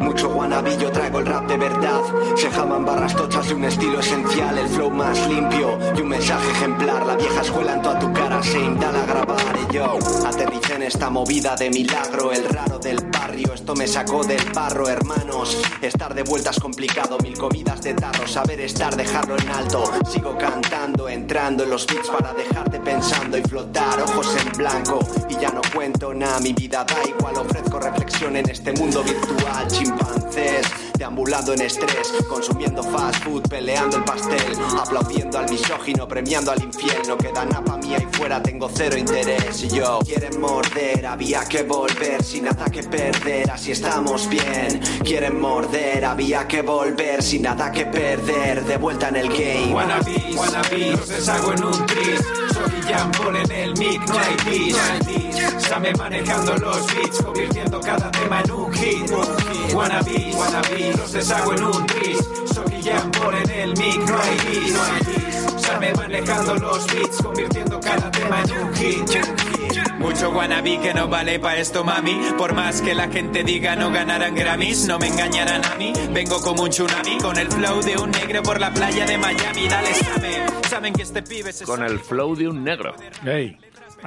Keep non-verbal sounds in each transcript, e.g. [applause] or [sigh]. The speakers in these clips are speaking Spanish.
mucho wannabe, yo traigo el rap de verdad. Se jaman barras tochas de un estilo esencial, el flow más limpio y un mensaje ejemplar. La vieja escuela en toda tu cara se instala a grabar. Y yo aterricé en esta movida de milagro, el raro del barrio. Esto me sacó del barro, hermanos. Estar de vuelta es complicado, mil comidas de tarro, saber estar, dejarlo en alto. Sigo cantando, entrando en los beats para dejarte pensando y flotar, ojos en blanco. Y ya no cuento nada, mi vida da igual, ofrezco reflexión en este mundo virtual. Chimpancés, deambulando en estrés, consumiendo fast food, peleando el pastel, aplaudiendo al misógino, premiando al infiel. No queda nada pa' mí ahí fuera, tengo cero interés. Y yo, quieren morder, había que volver, sin nada que perder, así estamos bien. Quieren morder, había que volver, sin nada que perder, de vuelta en el game. Wannabes, wannabes, los deshago en un tris. Soy Jambol en el mic, no hay. Same manejando los beats, convirtiendo cada tema en un hit. Wannabes, wannabes, los deshago en un tris. Soy Jambol en el mic, no hay dis. Same manejando los beats, convirtiendo cada tema en un hit. Mucho wannabe que no vale pa' esto, mami. Por más que la gente diga no ganarán Grammys, no me engañarán a mí. Vengo como un tsunami con el flow de un negro por la playa de Miami. Dale, saben, saben que este pibe se Con el flow de un negro. Ey,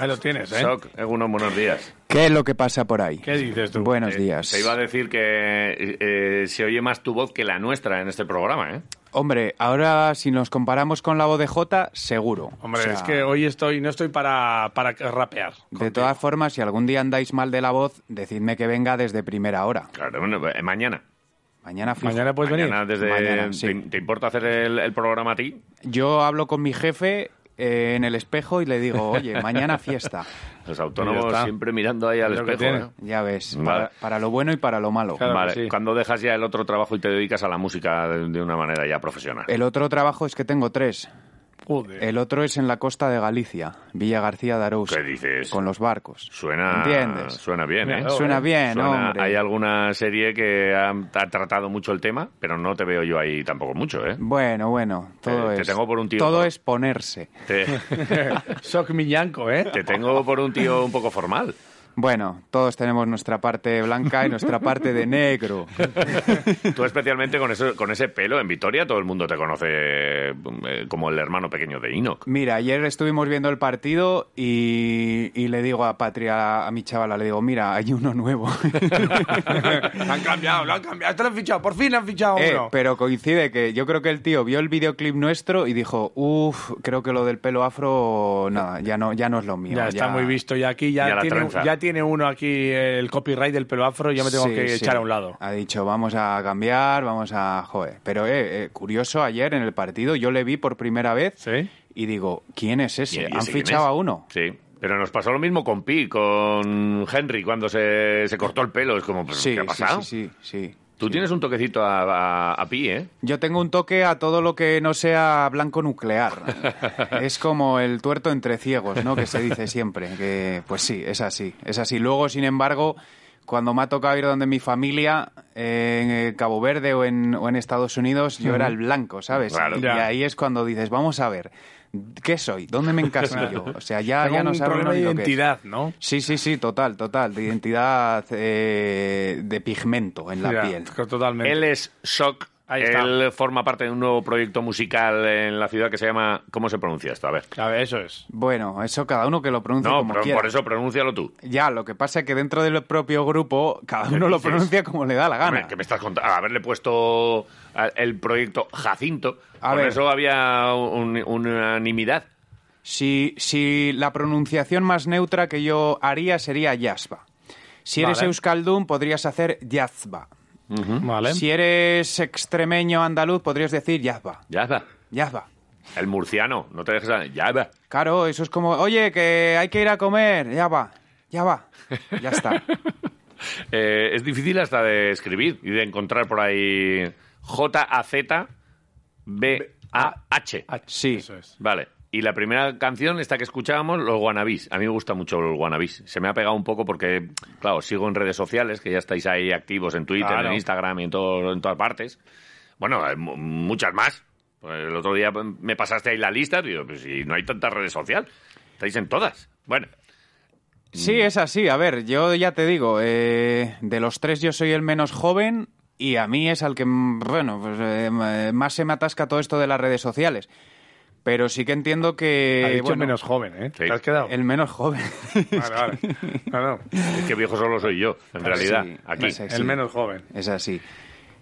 ahí lo tienes, ¿eh? Soc, unos buenos días. ¿Qué es lo que pasa por ahí? ¿Qué dices tú? Buenos Eh, días. Te iba a decir que eh, se oye más tu voz que la nuestra en este programa, ¿eh? Hombre, ahora si nos comparamos con la voz de Jota, seguro. Hombre, O sea, es que hoy estoy, no estoy para, para rapear. De todas formas, si algún día andáis mal de la voz, decidme que venga desde primera hora. Claro, bueno, eh, mañana. Mañana fijo. Mañana puedes mañana venir. desde... Mañana, sí. ¿te, te importa hacer el, el programa a ti? Yo hablo con mi jefe eh, en el espejo y le digo, oye, mañana fiesta. [laughs] Los Ya autónomos siempre mirando ahí al espejo. ¿eh? Ya ves, Vale. para, para lo bueno y para lo malo. Claro. Vale, sí. cuando dejas ya el otro trabajo y te dedicas a la música de, de una manera ya profesional. El otro trabajo es que tengo tres. Joder. El otro es en la costa de Galicia, Villa García de Arousa. ¿Qué dices? Con los barcos. Suena, ¿Entiendes? suena bien, ¿eh? Suena bien, Suena- hombre. Hay alguna serie que ha, ha tratado mucho el tema, pero no te veo yo ahí tampoco mucho, ¿eh? Bueno, bueno, todo Te- te es. tengo por un tío todo por- es ponerse. Te, [laughs] Soc Miñanco, ¿eh? te tengo por un tío un poco formal. Bueno, todos tenemos nuestra parte blanca y nuestra parte de negro. [laughs] Tú especialmente con, eso, con ese pelo en Vitoria, todo el mundo te conoce eh, como el hermano pequeño de Enoch. Mira, ayer estuvimos viendo el partido y, y le digo a Patria, a mi chavala, le digo, mira, hay uno nuevo. Lo [laughs] han cambiado, lo han cambiado. Esto lo han fichado, por fin han fichado Eh, uno. pero coincide que yo creo que el tío vio el videoclip nuestro y dijo, uff, creo que lo del pelo afro, nada, ya no, ya no es lo mío. ya está muy visto y aquí ya, tiene, ya tiene uno aquí el copyright del pelo afro, ya me tengo Sí, que sí. echar a un lado. Ha dicho, vamos a cambiar, vamos a... Joder. Pero, eh, eh, curioso, ayer en el partido yo le vi por primera vez ¿Sí? y digo, ¿quién es ese? ¿Y- y Han fichado es? a uno. Sí. Pero nos pasó lo mismo con Pi, con Henry, cuando se, se cortó el pelo. Es como, ¿pero Sí, ¿qué ha sí, pasado? sí, sí, sí. Tú Sí. tienes un toquecito a, a- a Pi, ¿eh? Yo tengo un toque a todo lo que no sea blanco nuclear. [laughs] es como el tuerto entre ciegos, ¿no? Que se dice siempre. Que, pues sí, es así, es así. Luego, sin embargo, cuando me ha tocado ir donde mi familia, eh, en eh, Cabo Verde o en, o en Estados Unidos, yo era el blanco, ¿sabes? Claro. y ahí es cuando dices, vamos a ver, ¿qué soy? ¿Dónde me encasillo? O sea, ya, Tengo ya no un problema de ni lo que es. identidad, ¿no? Sí, sí, sí, total, total. De identidad eh, de pigmento en la Ya, piel. Totalmente. Él es Shock. Ahí está. Él forma parte de un nuevo proyecto musical en la ciudad que se llama... ¿Cómo se pronuncia esto? A ver. A ver, eso es. Bueno, eso cada uno que lo pronuncie No, como pero quiera. por eso pronúncialo tú. Ya, lo que pasa es que dentro del propio grupo cada uno lo pronuncia como le da la Hombre, gana. ¿Qué me estás contando? Haberle puesto el proyecto Jacinto. A Con ver. eso había un- unanimidad. Si, si la pronunciación más neutra que yo haría sería Yasba. Si eres Vale. euskaldun podrías hacer Yazba. Vale. Si eres extremeño andaluz podrías decir Yazba. Ya está. Yazba. El murciano, no te dejes... a- Ya va. Claro, eso es como, oye, que hay que ir a comer. Ya va, ya va. Ya está. [laughs] Eh, es difícil hasta de escribir y de encontrar por ahí J-A-Z-B-A-H. Ah, Sí. Eso es. Vale. Y la primera canción, esta que escuchábamos, Los Guanabis. A mí me gusta mucho Los Guanabis. Se me ha pegado un poco porque, claro, sigo en redes sociales, que ya estáis ahí activos en Twitter, Claro. en Instagram y en, todo, en todas partes. Bueno, hay mu- muchas más. Pues el otro día me pasaste ahí la lista, digo, pues si no hay tantas redes sociales, estáis en todas. Bueno, Sí, es así. A ver, yo ya te digo, eh, de los tres yo soy el menos joven y a mí es al que, bueno, pues, eh, más se me atasca todo esto de las redes sociales. Pero sí que entiendo que... ha dicho bueno, menos joven, ¿eh? Sí. ¿Te has quedado? El menos joven. Vale, vale. [laughs] No, no. es que viejo solo soy yo, en realidad, Sí, aquí. El menos joven. Es así.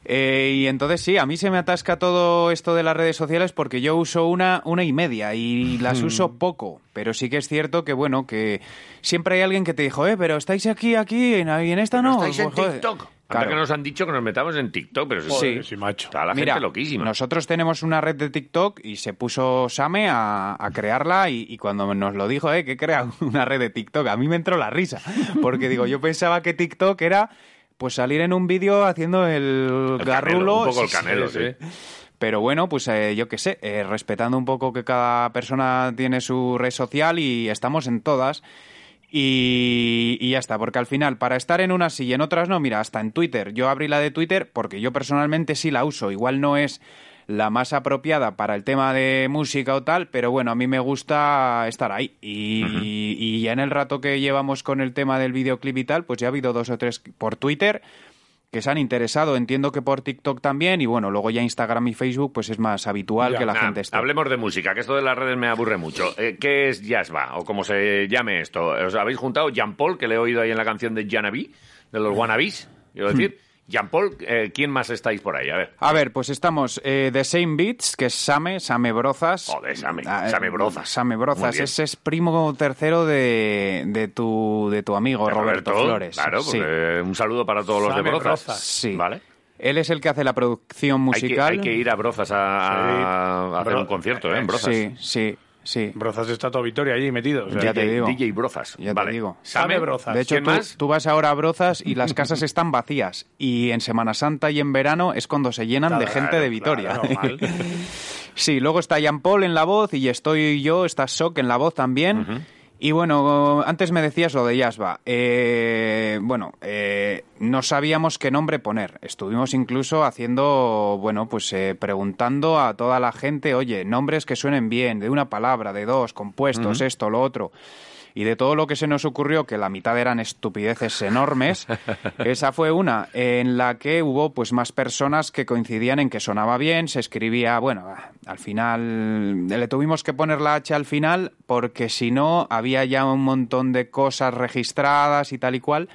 Eh, y entonces sí, a mí se me atasca todo esto de las redes sociales porque yo uso una, una y media y las uso poco. Pero sí que es cierto que, bueno, que siempre hay alguien que te dijo, eh, pero estáis aquí, aquí, y en, en esta no. estáis en Pues, joder. TikTok. Anda Claro. que nos han dicho que nos metamos en TikTok, pero eso- Joder, sí, macho. Está la Mira, gente loquísima. nosotros tenemos una red de TikTok y se puso Same a, a crearla y, y cuando nos lo dijo, eh, que crea [laughs] una red de TikTok, a mí me entró la risa. Porque digo, yo pensaba que TikTok era pues salir en un vídeo haciendo el, El garrulo. canelo, un poco el Sí, sí, canelo, sí. sí. Pero bueno, pues eh, yo qué sé, eh, respetando un poco que cada persona tiene su red social y estamos en todas. Y, y ya está, porque al final, para estar en unas sí y en otras no, mira, hasta en Twitter. Yo abrí la de Twitter porque yo personalmente sí la uso. Igual no es la más apropiada para el tema de música o tal, pero bueno, a mí me gusta estar ahí. Y, y ya en el rato que llevamos con el tema del videoclip y tal, pues ya ha habido dos o tres por Twitter que se han interesado. Entiendo que por TikTok también. Y bueno, luego ya Instagram y Facebook, pues es más habitual Ya, que la Nah, gente esté. Hablemos de música, que esto de las redes me aburre mucho. Eh, ¿Qué es Jasba? O como se llame esto. ¿Os habéis juntado Jean Paul, que le he oído ahí en la canción de Janabi, de los Wannabis? Quiero decir, Jean Paul, eh, ¿quién más estáis por ahí? A ver. A ver, pues estamos eh, The Same Beats, que es Same, Same Brozas. Joder, Same, Ah, eh, Same Brozas. Same Brozas. Ese es primo tercero de, de, tu, de tu amigo Roberto, Flores. Claro, Sí. porque un saludo para todos los de Same Brozas. Brozas. Sí. Vale. Él es el que hace la producción Hay que, musical. hay que ir a Brozas a, a- a hacer Bro- un concierto, ¿eh? En Brozas. Sí, sí, sí. Brozas está todo Vitoria allí metido. o sea, Ya te DJ, digo. DJ Brozas. Ya te digo. Same, Brozas. De hecho, ¿Quién tú, más? tú vas ahora a Brozas y las casas están vacías. Y en Semana Santa y en verano es cuando se llenan de Claro, gente de Vitoria. claro. [laughs] Sí, luego está Jean Paul en la voz y estoy yo, está Sok en la voz también. Y bueno, antes me decías lo de Yasba. Eh, bueno, eh, no sabíamos qué nombre poner. Estuvimos incluso haciendo, bueno, pues eh, preguntando a toda la gente, oye, nombres que suenen bien, de una palabra, de dos, compuestos, esto, lo otro. Y de todo lo que se nos ocurrió, que la mitad eran estupideces enormes, [laughs] esa fue una en la que hubo pues más personas que coincidían en que sonaba bien, se escribía, bueno, al final le tuvimos que poner la H al final porque si no había ya un montón de cosas registradas y tal y cual.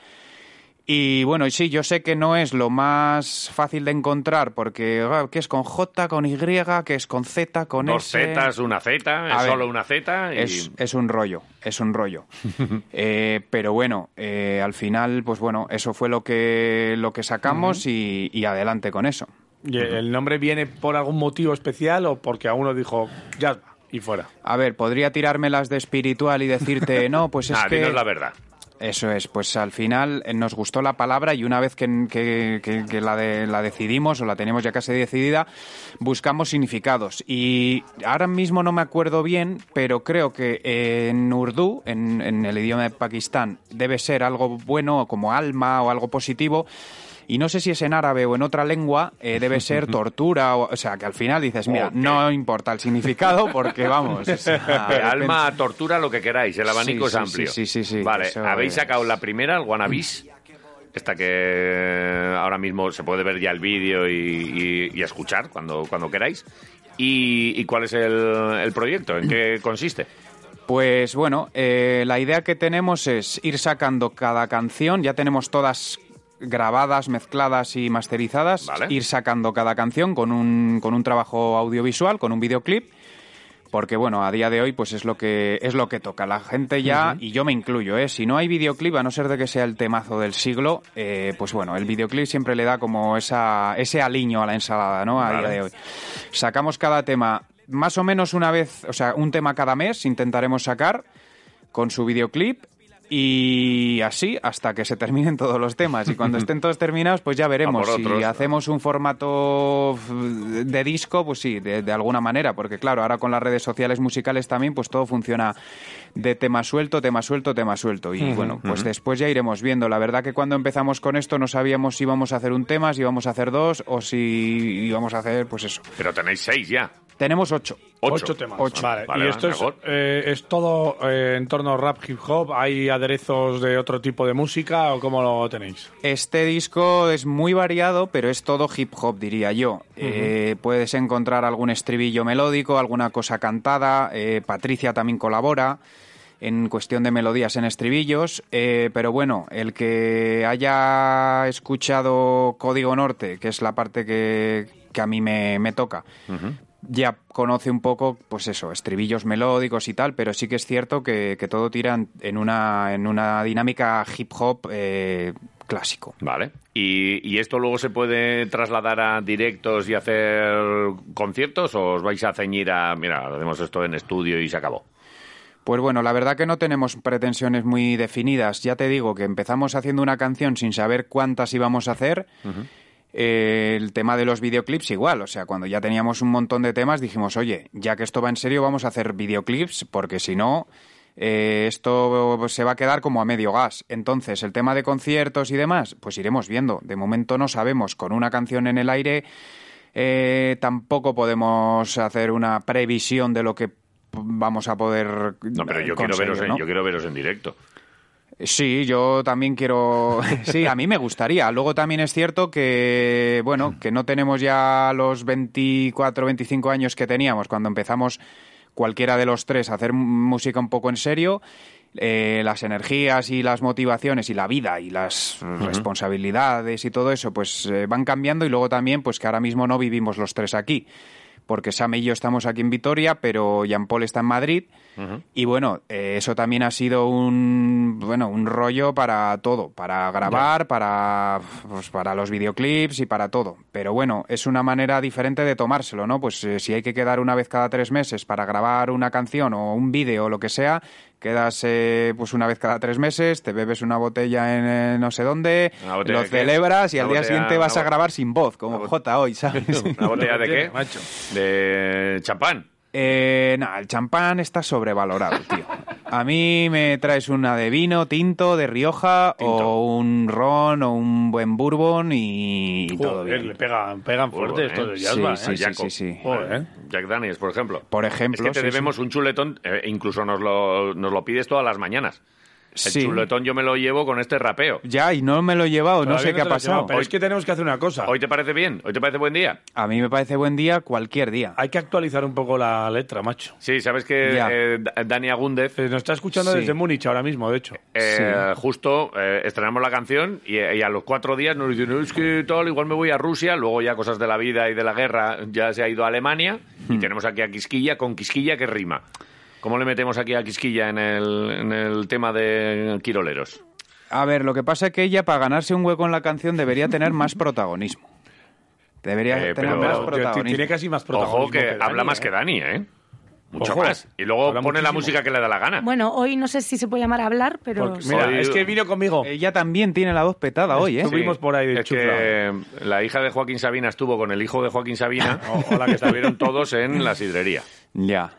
Y bueno, y sí, yo sé que no es lo más fácil de encontrar porque ah, que es con J, con Y, que es con Z, con Dos S. Zetas, una Z, es A ver, solo una Z. Y... Es, es un rollo, es un rollo. [laughs] Eh, pero bueno, eh, al final, pues bueno, eso fue lo que, lo que sacamos y, y adelante con eso. ¿Y ¿El nombre viene por algún motivo especial o porque a uno dijo, ya y fuera? A ver, podría tirármelas de espiritual y decirte, [laughs] no, pues es Ah, que... la verdad. Eso es, pues al final eh, nos gustó la palabra y una vez que, que- la, de- la decidimos o la tenemos ya casi decidida, buscamos significados. Y ahora mismo no me acuerdo bien, pero creo que en Urdu, en, en el idioma de Pakistán, debe ser algo bueno como alma o algo positivo. Y no sé si es en árabe o en otra lengua, eh, debe ser [laughs] tortura, o, o sea, que al final dices, mira, no importa el significado porque vamos. o sea, De [laughs] de alma tortura, lo que queráis. El abanico Sí, es sí, amplio. sí, sí, sí, Vale, habéis es. sacado la primera, el Wannabis. Esta que ahora mismo se puede ver ya el vídeo y, y- y escuchar cuando, cuando queráis. ¿Y, y cuál es el, el proyecto? ¿En qué consiste? Pues bueno, eh, la idea que tenemos es ir sacando cada canción, ya tenemos todas grabadas, mezcladas y masterizadas, Vale. ir sacando cada canción con un, con un trabajo audiovisual, con un videoclip, porque bueno, a día de hoy pues es lo que es lo que toca. La gente ya, y yo me incluyo, ¿eh? si no hay videoclip, a no ser de que sea el temazo del siglo, eh, pues bueno, el videoclip siempre le da como esa, ese aliño a la ensalada, ¿no? A Vale. día de hoy. Sacamos cada tema más o menos una vez, o sea, un tema cada mes intentaremos sacar con su videoclip Y así hasta que se terminen todos los temas. Y cuando [laughs] estén todos terminados, pues ya veremos. Otros. si hacemos un formato de disco, pues sí, de, de alguna manera. Porque claro, ahora con las redes sociales musicales también, pues todo funciona de tema suelto, tema suelto, tema suelto. Y bueno, pues después ya iremos viendo. La verdad que cuando empezamos con esto no sabíamos si íbamos a hacer un tema, si íbamos a hacer dos o si íbamos a hacer, pues eso. Pero tenéis seis ya. Tenemos ocho. Ocho. Ocho temas. Ocho. Vale. Vale, y esto es, eh, es todo eh, en torno a rap hip hop. ¿Hay aderezos de otro tipo de música o cómo lo tenéis? Este disco es muy variado, pero es todo hip hop, diría yo. Eh, puedes encontrar algún estribillo melódico, alguna cosa cantada. eh, Patricia también colabora en cuestión de melodías en estribillos. eh, pero bueno, el que haya escuchado Código Norte, que es la parte que, que a mí me, me toca, ya conoce un poco, pues eso, estribillos melódicos y tal, pero sí que es cierto que, que todo tira en- una, en una dinámica hip hop eh, clásico. Vale. ¿Y, y esto luego se puede trasladar a directos y hacer conciertos o os vais a ceñir a, mira, hacemos esto en estudio y se acabó? Pues bueno, la verdad que no tenemos pretensiones muy definidas. Ya te digo que empezamos haciendo una canción sin saber cuántas íbamos a hacer. Eh, el tema de los videoclips igual, o sea, cuando ya teníamos un montón de temas dijimos, oye, ya que esto va en serio, vamos a hacer videoclips, porque si no, eh, esto se va a quedar como a medio gas. Entonces, el tema de conciertos y demás, pues iremos viendo. De momento no sabemos, con una canción en el aire eh, tampoco podemos hacer una previsión de lo que vamos a poder No, pero yo, quiero veros en, ¿no? yo quiero veros en directo. Sí, yo también quiero. [laughs] Sí, a mí me gustaría. Luego también es cierto que, bueno, que no tenemos ya los 24, 25 años que teníamos cuando empezamos cualquiera de los tres a hacer música un poco en serio. Eh, las energías y las motivaciones y la vida y las responsabilidades y todo eso, pues eh, van cambiando y luego también, pues que ahora mismo no vivimos los tres aquí. Porque Sam y yo estamos aquí en Vitoria, pero Jean Paul está en Madrid. Y bueno, eh, eso también ha sido un bueno un rollo para todo, para grabar, para pues, para los videoclips y para todo. Pero bueno, es una manera diferente de tomárselo, ¿no? Pues eh, si hay que quedar una vez cada tres meses para grabar una canción o un vídeo o lo que sea, quedas eh, pues una vez cada tres meses, te bebes una botella en eh, no sé dónde, ¿Una botella lo celebras y al día botella- siguiente vas a grabar sin voz, como una bo- J hoy, ¿sabes? [laughs] ¿Una botella de qué? [laughs] Macho. De champán. Eh, no, el champán está sobrevalorado, tío. A mí me traes una de vino, tinto, de Rioja, Tinto. o un ron, o un buen bourbon y, y todo Joder, bien. le pegan, pegan fuerte Bourbon, estos de ¿eh? Jasba, Sí, ¿eh? sí, sí, sí. Joder. Jack Daniels, por ejemplo. Por ejemplo, Es que te sí, debemos un chuletón, eh, incluso nos lo, nos lo pides todas las mañanas. El Sí. chuletón yo me lo llevo con este rapeo. Ya, y no me lo he llevado, no sé qué ha llevado, pasado. Pero es que tenemos que hacer una cosa. ¿Hoy te parece bien? ¿Hoy te parece buen día? A mí me parece buen día cualquier día. Hay que actualizar un poco la letra, macho. Sí, sabes que eh, Da- Dani Agúndez, Eh, Nos está escuchando Sí. desde Múnich ahora mismo, de hecho. eh, justo eh, estrenamos la canción y, y a los cuatro días nos dicen, "No, es que tal, igual me voy a Rusia, luego ya cosas de la vida y de la guerra ya se ha ido a Alemania y tenemos aquí a Quisquilla con Quisquilla que rima. ¿Cómo le metemos aquí a Quisquilla en el, en el tema de Quiroleros? A ver, lo que pasa es que ella, para ganarse un hueco en la canción, debería tener más protagonismo. Debería Eh, tener pero- más protagonismo. Tiene casi más protagonismo. Ojo que, habla Dani, más ¿eh? que Dani, ¿eh? Mucho Ojo, más. Y luego pone la música que le da la gana. Bueno, hoy no sé si se puede llamar hablar, pero... Porque, mira, Hoy- es que vino conmigo. Ella también tiene la voz petada hoy, ¿eh? Estuvimos por ahí de es que la hija de Joaquín Sabina estuvo con el hijo de Joaquín Sabina. [laughs] Oh, Hola, que [laughs] estuvieron todos en la sidrería. Ya.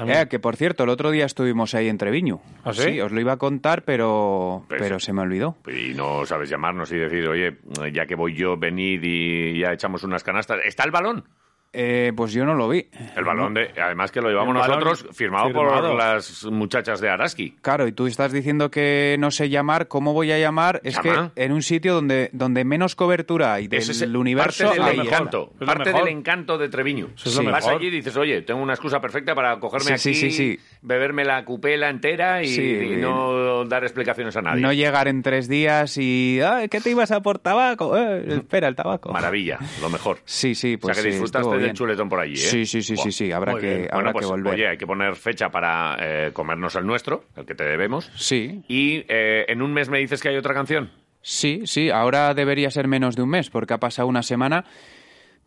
Sí. También. Eh, que por cierto, el otro día estuvimos ahí en Treviño. ¿Ah, sí? os lo iba a contar, pero, Pero pero sí. se me olvidó. Y no sabes llamarnos y decir, oye, ya que voy yo, venid y ya echamos unas canastas. ¿Está el balón? Eh, pues yo no lo vi. El balón, de, además que lo llevamos balón nosotros, firmado, firmado. por las muchachas de Araski. Claro, y tú estás diciendo que no sé llamar. ¿Cómo voy a llamar? Es Llama. que en un sitio donde, donde menos cobertura hay del Ese es el- universo, parte del encanto, parte del encanto de Treviño. Eso es lo Vas mejor. allí y dices, oye, tengo una excusa perfecta para cogerme Sí, aquí, sí, sí, sí. beberme la cupela entera y, Sí, y no dar explicaciones a nadie. No llegar en tres días y... "Ay, ¿Qué te ibas a por tabaco? Eh, espera, el tabaco. Maravilla, lo mejor. [laughs] Sí, sí, pues o sea que sí, disfrutaste del bien. chuletón por allí, ¿eh? Sí, sí, sí, sí, sí. Habrá Muy que, habrá Bueno, pues, que volver. oye, hay que poner fecha para eh, comernos el nuestro, el que te debemos. Sí, Y eh, en un mes me dices que hay otra canción. Sí, sí, ahora debería ser menos de un mes porque ha pasado una semana,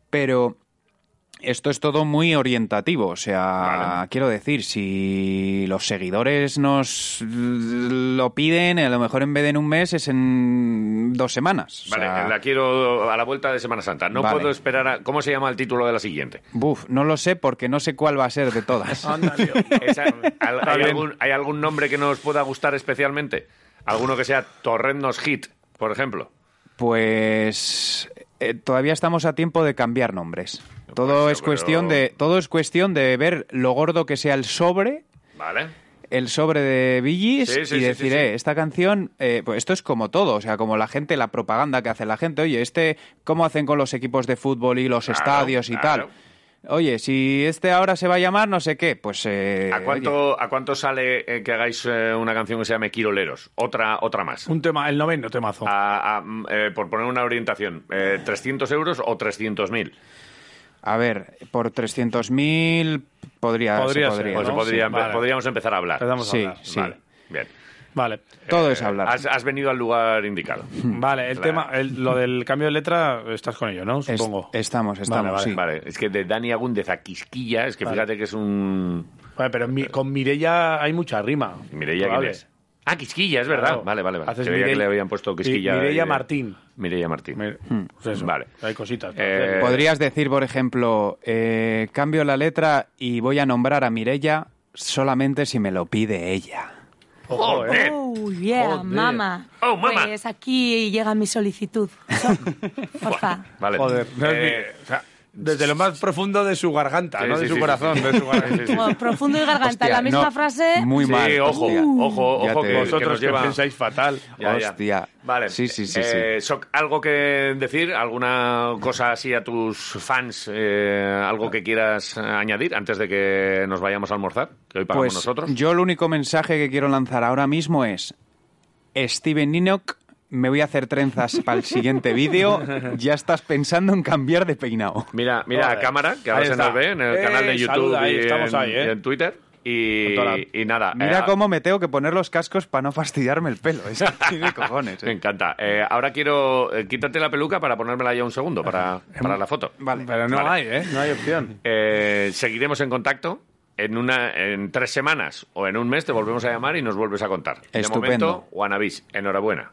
pero Esto es todo muy orientativo, o sea, Vale. quiero decir, si los seguidores nos lo piden, a lo mejor en vez de en un mes es en dos semanas. o Vale, sea, la quiero a la vuelta de Semana Santa. No Vale. puedo esperar a... ¿Cómo se llama el título de la siguiente? Buf, no lo sé porque no sé cuál va a ser de todas. [laughs] Anda, tío. [laughs] Esa- ¿al- [laughs] ¿hay, algún, hay algún nombre que nos pueda gustar especialmente? ¿Alguno que sea Torrentnos Hit, por ejemplo? Pues eh, todavía estamos a tiempo de cambiar nombres. Todo es cuestión de todo es cuestión de ver lo gordo que sea el sobre, ¿Vale? el sobre de Billys Sí, sí, y decir, sí, eh, esta canción, eh, pues esto es como todo, o sea, como la gente, la propaganda que hace la gente, oye, este, ¿cómo hacen con los equipos de fútbol y los Claro, estadios y claro. tal? Oye, si este ahora se va a llamar no sé qué, pues... eh, ¿A oye, cuánto, ¿A cuánto sale eh, que hagáis eh, una canción que se llame Quiroleros? Otra, otra más. Un tema, el noveno temazo. A- a, mm, eh, por poner una orientación, eh, ¿300 euros o 300.000? a ver, por 300.000 podría, Podría se podría, Pues ¿no? podría- Sí, vale. podríamos empezar a hablar. Empezamos a Sí, hablar. sí. Vale, bien. Vale. Todo Eh, es hablar. Has, has venido al lugar indicado. Vale, el Claro. tema, el- lo del cambio de letra, estás con ello, ¿no? Es- Supongo. estamos, estamos, vale. sí. Vale, es que de Dani Agúndez a Quisquilla, es que Vale. fíjate que es un... Vale, pero mi- con Mireia hay mucha rima. Mireia, ¿quién es? Ah, Quisquilla, es verdad. Claro. Vale, vale, vale. Haces que le habían puesto Quisquilla. Mi- Mireia y- Martín. Mireia Martín. Me- pues eso, Vale. Hay cositas. Eh, Podrías decir, por ejemplo, eh, cambio la letra y voy a nombrar a Mirella solamente si me lo pide ella. Eh. Oh, yeah, Joder. mama. Oh, mama. Pues aquí llega mi solicitud. So- [laughs] porfa. Vale. Joder, no es Eh, mi- o sea, desde lo más profundo de su garganta, Sí, no sí, de su sí, corazón, sí, sí. de su garganta. Sí, sí, sí. Como profundo y garganta, Hostia, la misma no, frase. Muy Sí, mal. ojo, hostia. ojo, ojo, te- que, Vosotros que lleva... pensáis fatal. Ya, ya. Hostia. Vale. Sí, sí, sí, Eh, Soc, ¿Algo que decir? ¿Alguna cosa así a tus fans? eh, ¿Algo que quieras añadir antes de que nos vayamos a almorzar? Que hoy pagamos Pues nosotros. yo el único mensaje que quiero lanzar ahora mismo es Steven Ninock, me voy a hacer trenzas para el siguiente vídeo. Ya estás pensando en cambiar de peinado. Mira, mira a cámara, que ahora se nos ve en el Eh, canal de YouTube saluda ahí, y, estamos en, ahí, eh. y en Twitter. Y, la- nada. Mira eh, cómo me tengo que poner los cascos para no fastidiarme el pelo. Es cojones. [laughs] Me eh. encanta. Eh, ahora quiero... eh, quítate la peluca para ponérmela ya un segundo, para, para la foto. Vale. Pero no Vale. hay, ¿eh? No hay opción. Eh, seguiremos en contacto. En, una, en tres semanas o en un mes te volvemos a llamar y nos vuelves a contar. De Estupendo. momento, Wannabies, enhorabuena.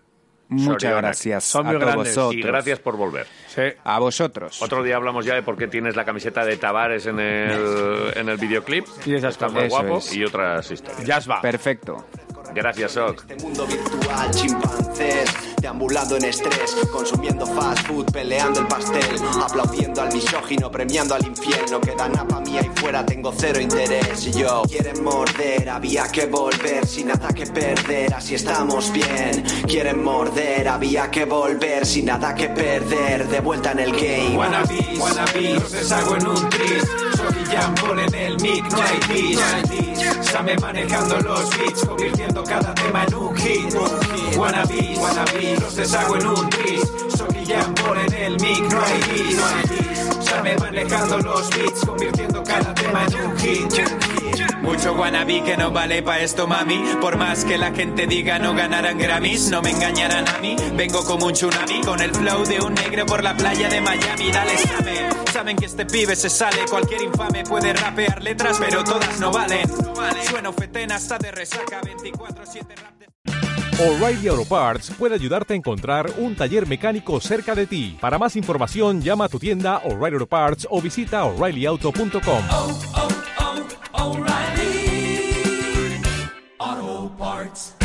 Muchas Sorionak. gracias Son a muy todos vosotros. Y gracias por volver. Sí. A vosotros. Otro día hablamos ya de por qué tienes la camiseta de Tavares en el, [laughs] en el videoclip. Y esas Está cosas. muy guapo es. y otras historias. Jazz va. Perfecto. Gracias, Soc. Este mundo virtual, chimpancés, deambulando en estrés, consumiendo fast food, peleando el pastel, aplaudiendo al misógino, premiando al infiel. No queda nada pa' mí ahí fuera, tengo cero interés. Y yo, quieren morder, había que volver, sin nada que perder, así estamos bien. Quieren morder, había que volver, sin nada que perder, de vuelta en el game. Wannabes, wannabes, los deshago en un tris. Jan Paul en el mic, no hay dis. Same manejando los beats, convirtiendo cada tema en un hit. Wannabes, wannabes, los deshago en un tris. Soy Jan en el mic, no hay dis. Same manejando los beats, convirtiendo cada tema en un hit. Mucho wannabe que no vale pa' esto, mami. Por más que la gente diga no ganarán Grammys, no me engañarán a mí. Vengo como un tsunami con el flow de un negro por la playa de Miami. Dale, saben. Saben que este pibe se sale. Cualquier infame puede rapear letras, pero todas no valen. Sueno fetén hasta de resaca 24-7 rap. de- O'Reilly Auto Parts puede ayudarte a encontrar un taller mecánico cerca de ti. Para más información, llama a tu tienda O'Reilly Auto Parts o visita oreillyauto.com. hearts.